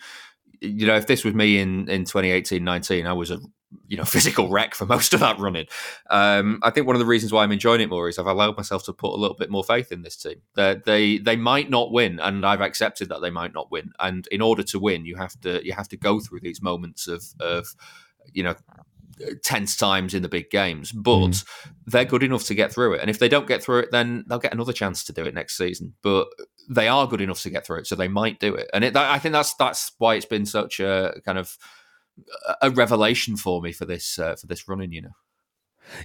You know, if this was me in in 2018, 19, I was a you know physical wreck for most of that running. Um, I think one of the reasons why I'm enjoying it more is I've allowed myself to put a little bit more faith in this team. They they they might not win, and I've accepted that they might not win. And in order to win, you have to you have to go through these moments of of you know tense times in the big games, but mm. they're good enough to get through it. And if they don't get through it, then they'll get another chance to do it next season. But they are good enough to get through it, so they might do it. And it, I think that's that's why it's been such a kind of a revelation for me for this uh, for this running. You know.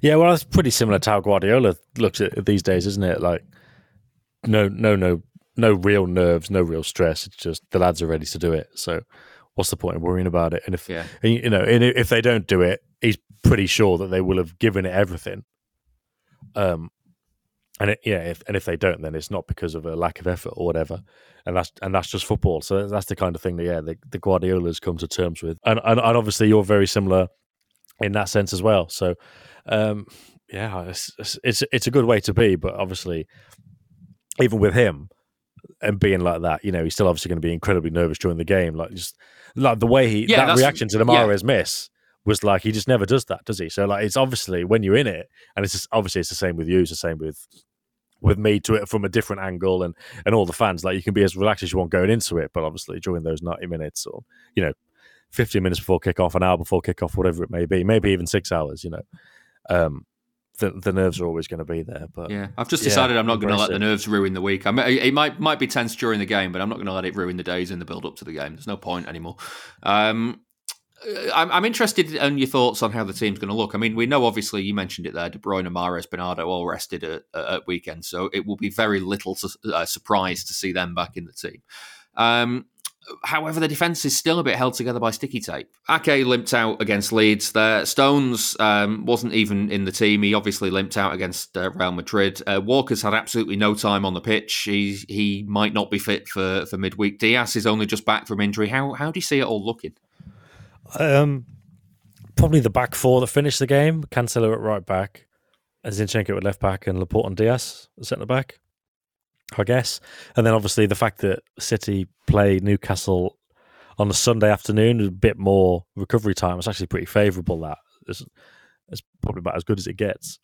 Yeah, well, it's pretty similar to how Guardiola looks at these days, isn't it? Like, no, no, no, no real nerves, no real stress. It's just the lads are ready to do it. So, what's the point of worrying about it? And if yeah. you know, and if they don't do it, he's pretty sure that they will have given it everything. Um, and it, yeah, if, and if they don't, then it's not because of a lack of effort or whatever, and that's and that's just football. So that's the kind of thing that yeah, the, the Guardiolas come to terms with, and, and and obviously you're very similar in that sense as well. So um, yeah, it's, it's it's a good way to be, but obviously even with him and being like that, you know, he's still obviously going to be incredibly nervous during the game. Like just like the way he Yeah, that reaction to the yeah. Miss was like he just never does that, does he? So like it's obviously when you're in it, and it's just, obviously it's the same with you, it's the same with with me to it from a different angle and and all the fans. Like you can be as relaxed as you want going into it, but obviously during those ninety minutes or you know. 15 minutes before kickoff, an hour before kickoff, whatever it may be, maybe even six hours, you know, um, the, the nerves are always going to be there. But Yeah, I've just yeah, decided I'm not going to let the nerves ruin the week. I mean, it might might be tense during the game, but I'm not going to let it ruin the days in the build up to the game. There's no point anymore. Um, I'm, I'm interested in your thoughts on how the team's going to look. I mean, we know obviously you mentioned it there. De Bruyne, Mahrez, Bernardo all rested at, at weekend, so it will be very little uh, surprise to see them back in the team. Um, However, the defence is still a bit held together by sticky tape. Ake limped out against Leeds. There, Stones um, wasn't even in the team. He obviously limped out against uh, Real Madrid. Uh, Walker's had absolutely no time on the pitch. He he might not be fit for, for midweek. Dias is only just back from injury. How how do you see it all looking? Um, probably the back four that finished the game. Cancelo at right back, Zinchenko at left back, and Laporte and Dias at centre back. I guess, and then obviously the fact that City play Newcastle on a Sunday afternoon, a bit more recovery time. It's actually pretty favourable. That it's, it's probably about as good as it gets.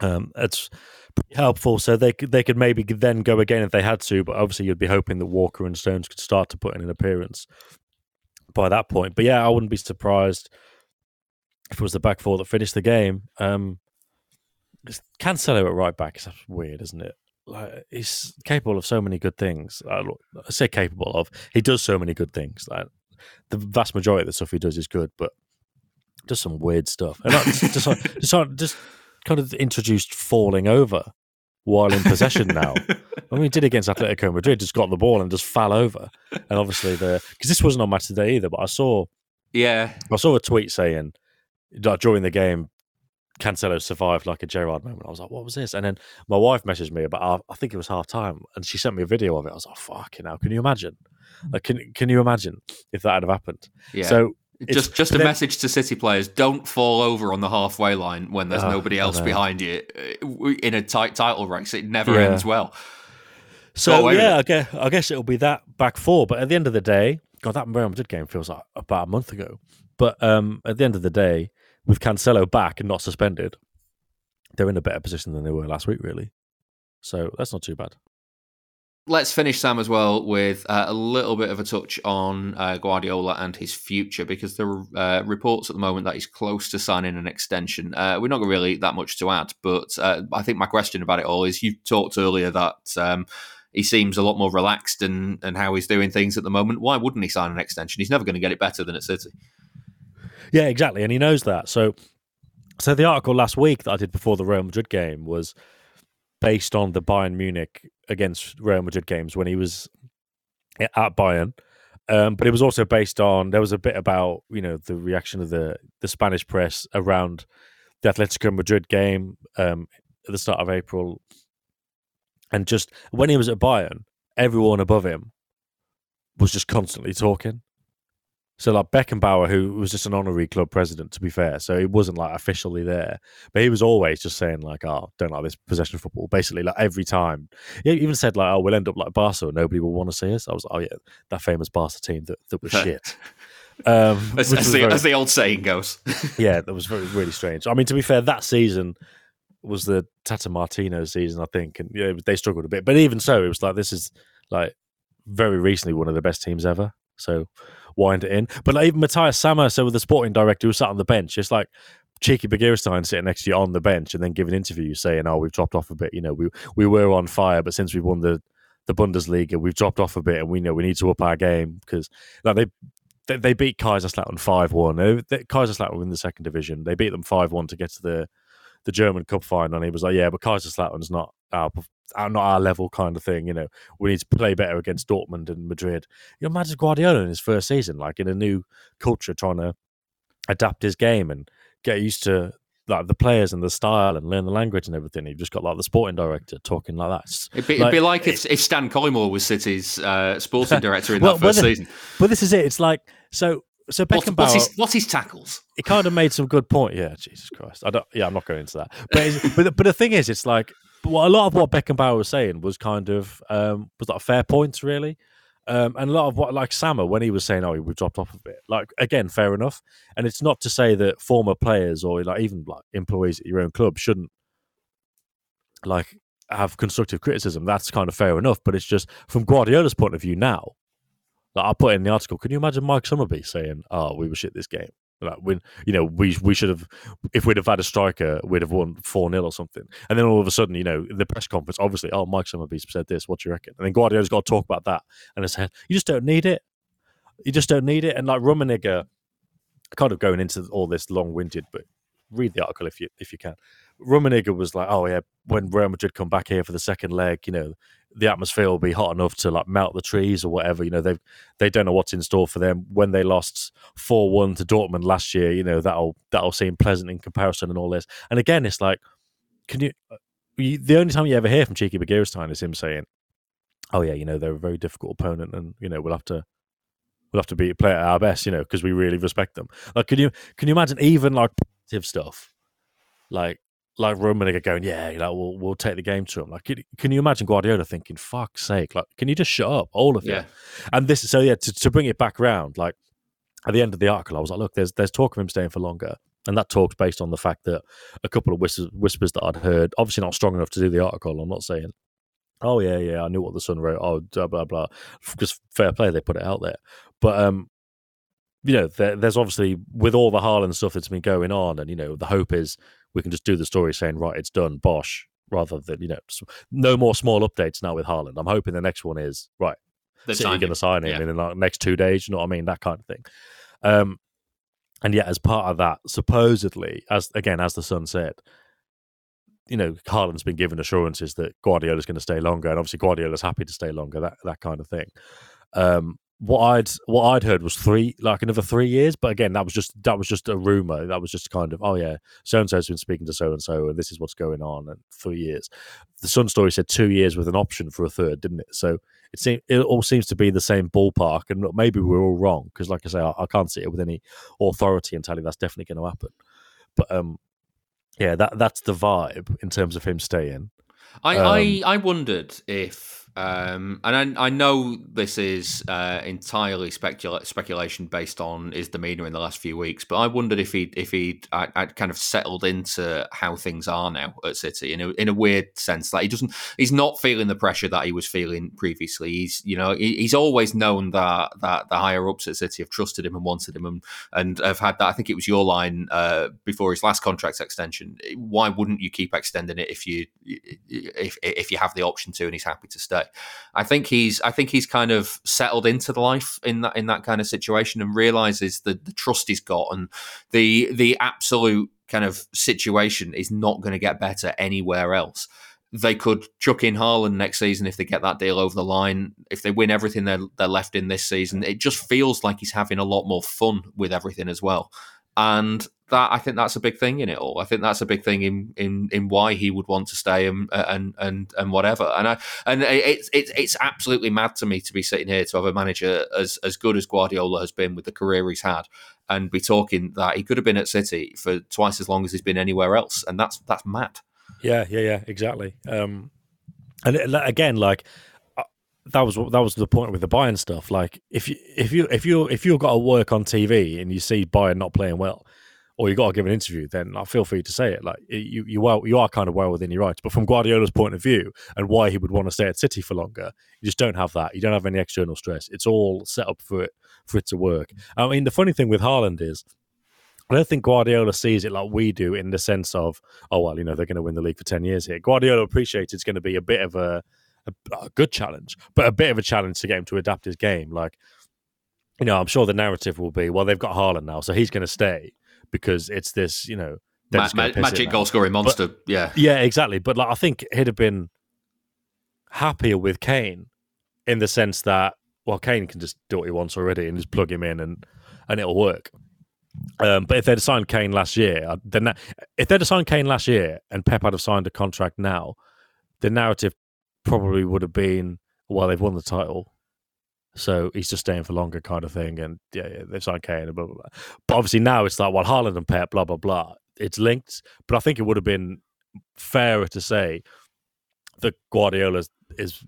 Um, it's pretty helpful. So they they could maybe then go again if they had to, but obviously you'd be hoping that Walker and Stones could start to put in an appearance by that point. But yeah, I wouldn't be surprised if it was the back four that finished the game. Um, Cancelo at right back is weird, isn't it? Like he's capable of so many good things. I, I say capable of. He does so many good things. Like the vast majority of the stuff he does is good, but does some weird stuff. And just, just, just, just kind of introduced falling over while in possession now. I mean, he did against Atletico Madrid, just got the ball and just fell over. And obviously, the because this wasn't on match today either, but I saw Yeah, I saw a tweet saying like, during the game, Cancelo survived like a Gerrard moment. I was like, what was this? And then my wife messaged me about, half- I think it was half time, and she sent me a video of it. I was like, fucking hell, can you imagine? Like, can can you imagine if that had have happened? yeah. So it's- just just a then- message to City players: don't fall over on the halfway line when there's Oh, nobody else behind you uh, in a tight title race. It never Yeah. ends well. So yeah, I guess, I guess it'll be that back four. But at the end of the day, God, that Real Madrid game feels like about a month ago. But um, at the end of the day, with Cancelo back and not suspended, they're in a better position than they were last week, really. So that's not too bad. Let's finish, Sam, as well with uh, a little bit of a touch on uh, Guardiola and his future because there are uh, reports at the moment that he's close to signing an extension. Uh, we're not really that much to add, but uh, I think my question about it all is you talked earlier that um, he seems a lot more relaxed and and how he's doing things at the moment. Why wouldn't he sign an extension? He's never going to get it better than at City. Yeah, exactly, and he knows that. So, so the article last week that I did before the Real Madrid game was based on the Bayern Munich against Real Madrid games when he was at Bayern. Um, but it was also based on there was a bit about you know the reaction of the the Spanish press around the Atletico Madrid game um, at the start of April, and just when he was at Bayern, everyone above him was just constantly talking. So like Beckenbauer, who was just an honorary club president, to be fair, so he wasn't like officially there, but he was always just saying like, "Oh, don't like this possession football." Basically, like every time, he even said like, "Oh, we'll end up like Barca, and nobody will want to see us." I was like, "Oh yeah, that famous Barca team that, that was shit." Um, As, as the, very- as the old saying goes. yeah, that was very really strange. I mean, to be fair, that season was the Tata Martino season, I think, and yeah, they struggled a bit. But even so, it was like this is like very recently one of the best teams ever. So wind it in. But like, even Matthias Sammer, so with the sporting director who sat on the bench, it's like Txiki Begiristain sitting next to you on the bench and then giving interviews saying, "Oh, we've dropped off a bit. You know, we we were on fire, but since we won the the Bundesliga, we've dropped off a bit, and we know we need to up our game because like they." They, they beat Kaiserslautern five one. Kaiserslautern were in the second division. They beat them five one to get to the the German Cup final, and he was like, "Yeah, but Kaiserslautern's not our, not our level kind of thing. You know, we need to play better against Dortmund and Madrid." You know, imagine Guardiola in his first season, like in a new culture, trying to adapt his game and get used to like the players and the style and learn the language and everything. You've just got like the sporting director talking like that. It's It'd be like, it'd be like if, if Stan Collymore was City's uh, sporting director in well, that first but, season. But this is it. It's like so. So Beckenbauer, what's, his, what's his tackles? he kind of made some good point. Yeah, Jesus Christ. I don't. Yeah, I'm not going into that. But but, the- but the thing is, it's like well, a lot of what Beckenbauer was saying was kind of um, was like fair points, really. Um, and a lot of what, like Sammer, when he was saying, "Oh, we dropped off a bit," like again, fair enough. And it's not to say that former players or like even like employees at your own club shouldn't like have constructive criticism. That's kind of fair enough. But it's just from Guardiola's point of view now. Like I put in the article, can you imagine Mike Summerbee saying, "Oh, we were shit this game." Like when you know we we should have if we'd have had a striker we'd have won four 0 or something. And then all of a sudden you know the press conference obviously oh Mike Summerbee said this what do you reckon? And then Guardiola's got to talk about that. And I said you just don't need it. You just don't need it. And like Rummenigge kind of going into all this long winded but read the article if you if you can. Rummenigge was like oh yeah when Real Madrid come back here for the second leg you know the atmosphere will be hot enough to like melt the trees or whatever. You know, they they don't know what's in store for them. When they lost four one to Dortmund last year, you know that'll that'll seem pleasant in comparison and all this. And again, it's like, can you? you the only time you ever hear from Txiki Begiristain is him saying, "Oh yeah, you know they're a very difficult opponent, and you know we'll have to." We'll have to be play at our best, you know, because we really respect them. Like, can you can you imagine even like positive stuff, like like Rummenigge going, yeah, like we'll we'll take the game to them. Like, can, can you imagine Guardiola thinking, "Fuck's sake!" Like, can you just shut up, all of you? Yeah. And this, so yeah, to, to bring it back round, like at the end of the article, I was like, look, there's there's talk of him staying for longer, and that talk's based on the fact that a couple of whispers, whispers that I'd heard, obviously not strong enough to do the article. I'm not saying, oh yeah, yeah, I knew what the Sun wrote. Oh, blah blah blah. Because fair play, they put it out there, but um. You know, there, there's obviously with all the Haaland stuff that's been going on, and you know, the hope is we can just do the story saying, right, it's done, bosh, rather than, you know, no more small updates now with Haaland. I'm hoping the next one is, right, They've City going to sign him Yeah. in the next two days, you know what I mean? That kind of thing. Um, and yet, as part of that, supposedly, as again, as the Sun said, you know, Haaland's been given assurances that Guardiola's going to stay longer, and obviously Guardiola's happy to stay longer, that that kind of thing. Um, what I'd what I'd heard was three, like another three years, but again, that was just that was just a rumor. That was just kind of, oh yeah, so and so's been speaking to so and so, and this is what's going on, and three years. The Sun story said two years with an option for a third, didn't it? So it seems it all seems to be the same ballpark, and look, maybe we're all wrong because, like I say, I, I can't sit here with any authority and tell you that's definitely going to happen. But um, yeah, that that's the vibe in terms of him staying. I, Um, I, I wondered if, um, and I, I know this is uh, entirely specula- speculation based on his demeanour in the last few weeks, but I wondered if he if he'd i kind of settled into how things are now at City in a in a weird sense. Like he doesn't, he's not feeling the pressure that he was feeling previously. He's you know he, he's always known that that the higher ups at City have trusted him and wanted him and and have had that. I think it was your line uh, before his last contract extension. Why wouldn't you keep extending it if you if if you have the option to and he's happy to stay? I think he's I think he's kind of settled into the life in that in that kind of situation and realizes that the trust he's got and the the absolute kind of situation is not going to get better anywhere else. They could chuck in Haaland next season if they get that deal over the line. If they win everything they're, they're left in this season, it just feels like he's having a lot more fun with everything as well. And that I think that's a big thing in it all. I think that's a big thing in in, in why he would want to stay and and and and whatever. And I and it's it's it's absolutely mad to me to be sitting here to have a manager as as good as Guardiola has been with the career he's had, and be talking that he could have been at City for twice as long as he's been anywhere else, and that's that's mad. Yeah, yeah, yeah, exactly. Um, and again, like uh, that was that was the point with the Bayern stuff. Like if you if you if you if you've got to work on TV and you see Bayern not playing well, or you got to give an interview, then I feel free to say it. Like you you well you are kind of well within your rights. But from Guardiola's point of view and why he would want to stay at City for longer, you just don't have that. You don't have any external stress. It's all set up for it for it to work. I mean, the funny thing with Haaland is. I don't think Guardiola sees it like we do in the sense of, oh well, you know they're going to win the league for ten years here. Guardiola appreciates it's going to be a bit of a, a, a good challenge, but a bit of a challenge to get him to adapt his game. Like, you know, I'm sure the narrative will be, well, they've got Haaland now, so he's going to stay because it's this, you know, Ma- ma- magic goal scoring monster. yeah, Yeah, exactly. But like, I think he'd have been happier with Kane in the sense that, well, Kane can just do what he wants already and just plug him in and and it'll work. Um, but if they'd signed Kane last year, then that, if they'd signed Kane last year and Pep had have signed a contract now, the narrative probably would have been, well, they've won the title, so he's just staying for longer, kind of thing. And yeah, yeah they've signed Kane and blah blah blah. But obviously now it's like, well, Haaland and Pep, blah blah blah. It's linked, but I think it would have been fairer to say that Guardiola is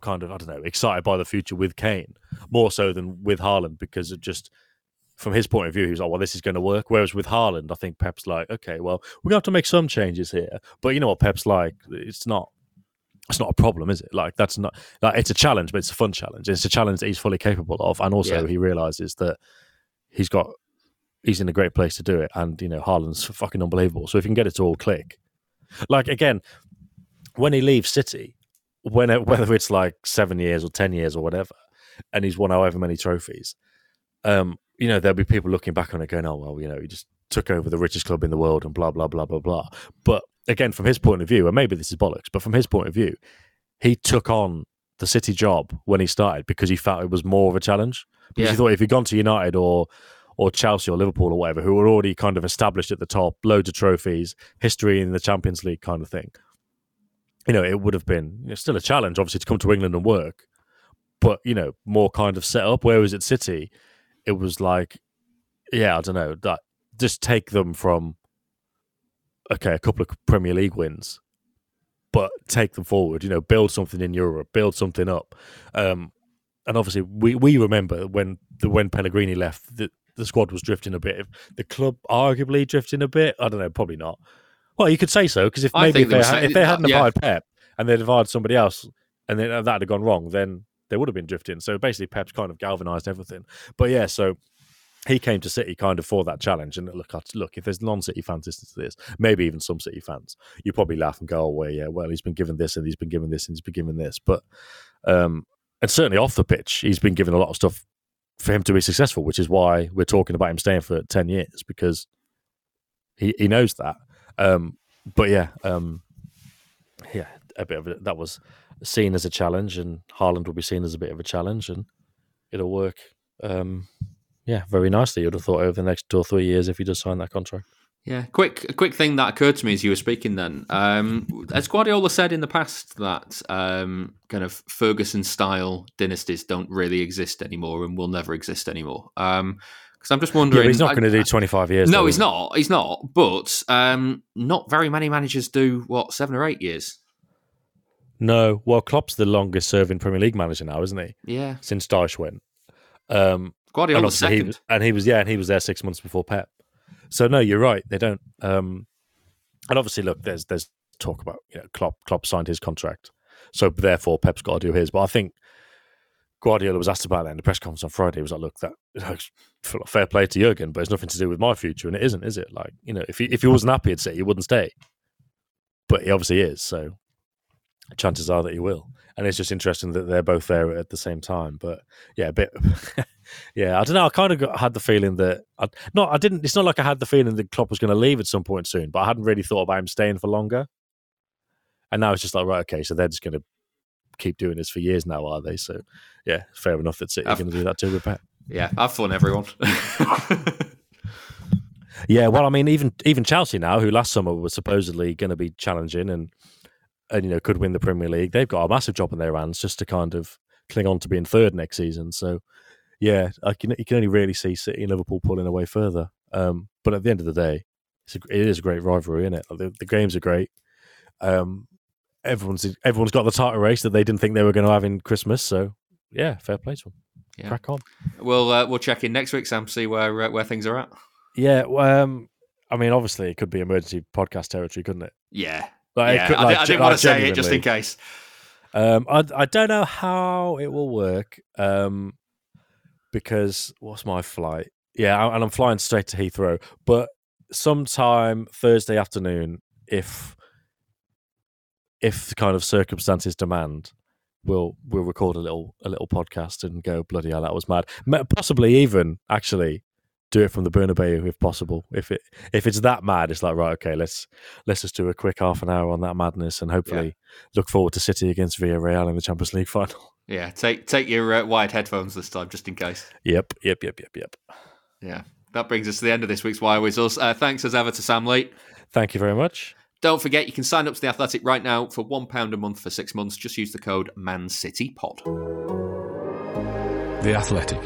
kind of I don't know excited by the future with Kane more so than with Haaland because it just from his point of view, he was like, well, this is going to work. Whereas with Haaland, I think Pep's like, okay, well, we're going to have to make some changes here. But you know what Pep's like? It's not. It's not a problem, is it? Like that's not like it's a challenge, but it's a fun challenge. It's a challenge that he's fully capable of, and also Yeah. he realizes that he's got he's in a great place to do it, and you know Haaland's fucking unbelievable. So if he can get it to all click, like again, when he leaves City, when it, whether it's like seven years or ten years or whatever, and he's won however many trophies, um, you know, there'll be people looking back on it going, "Oh well, you know, he just took over the richest club in the world and blah blah blah blah blah." But again, from his point of view, and maybe this is bollocks, but from his point of view, he took on the City job when he started because he felt it was more of a challenge. Because Yeah. he thought if he'd gone to United or or Chelsea or Liverpool or whatever, who were already kind of established at the top, loads of trophies, history in the Champions League kind of thing, you know, it would have been you know, still a challenge, obviously, to come to England and work, but you know, more kind of set up. Whereas at City, it was like, yeah, I don't know, that just take them from okay, a couple of Premier League wins, but take them forward. You know, build something in Europe, build something up. Um, and obviously, we we remember when the when Pellegrini left, the the squad was drifting a bit. The club arguably drifting a bit. I don't know, probably not. Well, you could say so because if I maybe if they had, if they hadn't yeah. hired Pep and they'd have hired somebody else, and then that had gone wrong, then they would have been drifting. So basically, Pep's kind of galvanised everything. But yeah, so he came to City kind of for that challenge. And look, look, if there's non-City fans listening to this, maybe even some City fans, you probably laugh and go, "Oh, well, yeah, well, he's been given this and he's been given this and he's been given this." But um, and certainly off the pitch, he's been given a lot of stuff for him to be successful, which is why we're talking about him staying for ten years because he he knows that. Um, but yeah, um, yeah, a bit of a, that was seen as a challenge, and Haaland will be seen as a bit of a challenge, and it'll work. Um, yeah, very nicely. You'd have thought over the next two or three years if he does sign that contract. Yeah, quick a quick thing that occurred to me as you were speaking. Then, um, has Guardiola said in the past that um, kind of Ferguson style dynasties don't really exist anymore and will never exist anymore? Because I'm just Yeah, wondering. but he's not going to do twenty five years. No, though, he's he? not. He's not. But um, not very many managers do what seven or eight years. No, well, Klopp's the longest serving Premier League manager now, isn't he? Yeah, Since Dyche went. Um, and Guardiola's obviously he second. was, and he was yeah, and he was there six months before Pep. So no, you're right. They don't. Um, and obviously, look, there's there's talk about you know Klopp. Klopp signed his contract, so therefore Pep's got to do his. But I think Guardiola was asked about that in the press conference on Friday. He was like, "Look, that fair play to Jurgen, but it's nothing to do with my future, and it isn't, is it? Like you know, if he if he wasn't happy at City, he wouldn't stay. But he obviously is. So chances are that he will. And it's just interesting that they're both there at the same time. But yeah, a bit. yeah, I don't know. I kind of got, had the feeling that I, not. I didn't. It's not like I had the feeling that Klopp was going to leave at some point soon, but I hadn't really thought about him staying for longer. And now it's just like right, okay, so they're just going to keep doing this for years now, are they? So yeah, fair enough that City are going to do that too with Pep. Yeah, have fun, everyone. Yeah, well, I mean, even even Chelsea now, who last summer was supposedly going to be challenging and and you know could win the Premier League, they've got a massive job in their hands just to kind of cling on to being third next season. So, yeah, I can, you can only really see City and Liverpool pulling away further. Um, but at the end of the day, it's a, it is a great rivalry, isn't it? The, the games are great. Um, everyone's everyone's got the title race that they didn't think they were going to have in Christmas. So, yeah, fair play to them. Yeah. Crack on. we'll uh, we'll check in next week, Sam, see where uh, where things are at. Yeah, um, I mean, obviously, it could be emergency podcast territory, couldn't it? Yeah, Like, yeah. could- I, like, di- I didn't like, want to say it just in case. Um, I I don't know how it will work. Um, because what's my flight? Yeah, I- and I'm flying straight to Heathrow. But sometime Thursday afternoon, if if kind of circumstances demand, we'll we'll record a little a little podcast and go bloody hell that was mad. Possibly even actually do it from the Bernabeu if possible. If it if it's that mad, it's like right, okay, let's let's just do a quick half an hour on that madness and hopefully look forward to City against Villarreal in the Champions League final. Yeah, take take your uh, wired headphones this time, just in case. Yep, yep, yep, yep, yep. Yeah. that brings us to the end of this week's Wire Whistles. Uh, thanks as ever to Sam Lee. Thank you very much. Don't forget, you can sign up to The Athletic right now for £1 a month for six months. Just use the code ManCityPod. The Athletic.